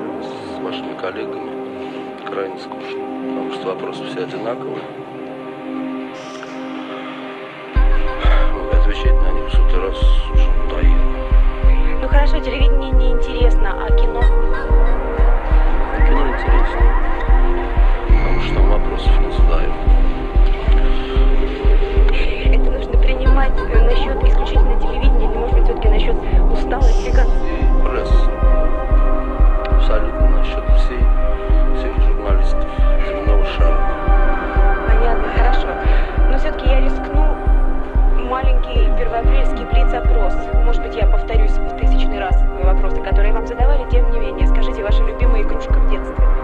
Разговаривать с вашими коллегами крайне скучно. Потому что вопросы все одинаковые. Ну, Отвечать на них в сотый раз уже надоело. Ну хорошо, телевидение не интересно, а кино? Кино интересно. Потому что там вопросов не задают. Это нужно принимать э, насчет исключительно телевидения или, может быть, все-таки насчет усталости как маленький первоапрельский блиц-опрос. Может быть, я повторюсь в тысячный раз вопросы, которые вам задавали, тем не менее. Скажите, ваша любимая игрушка в детстве?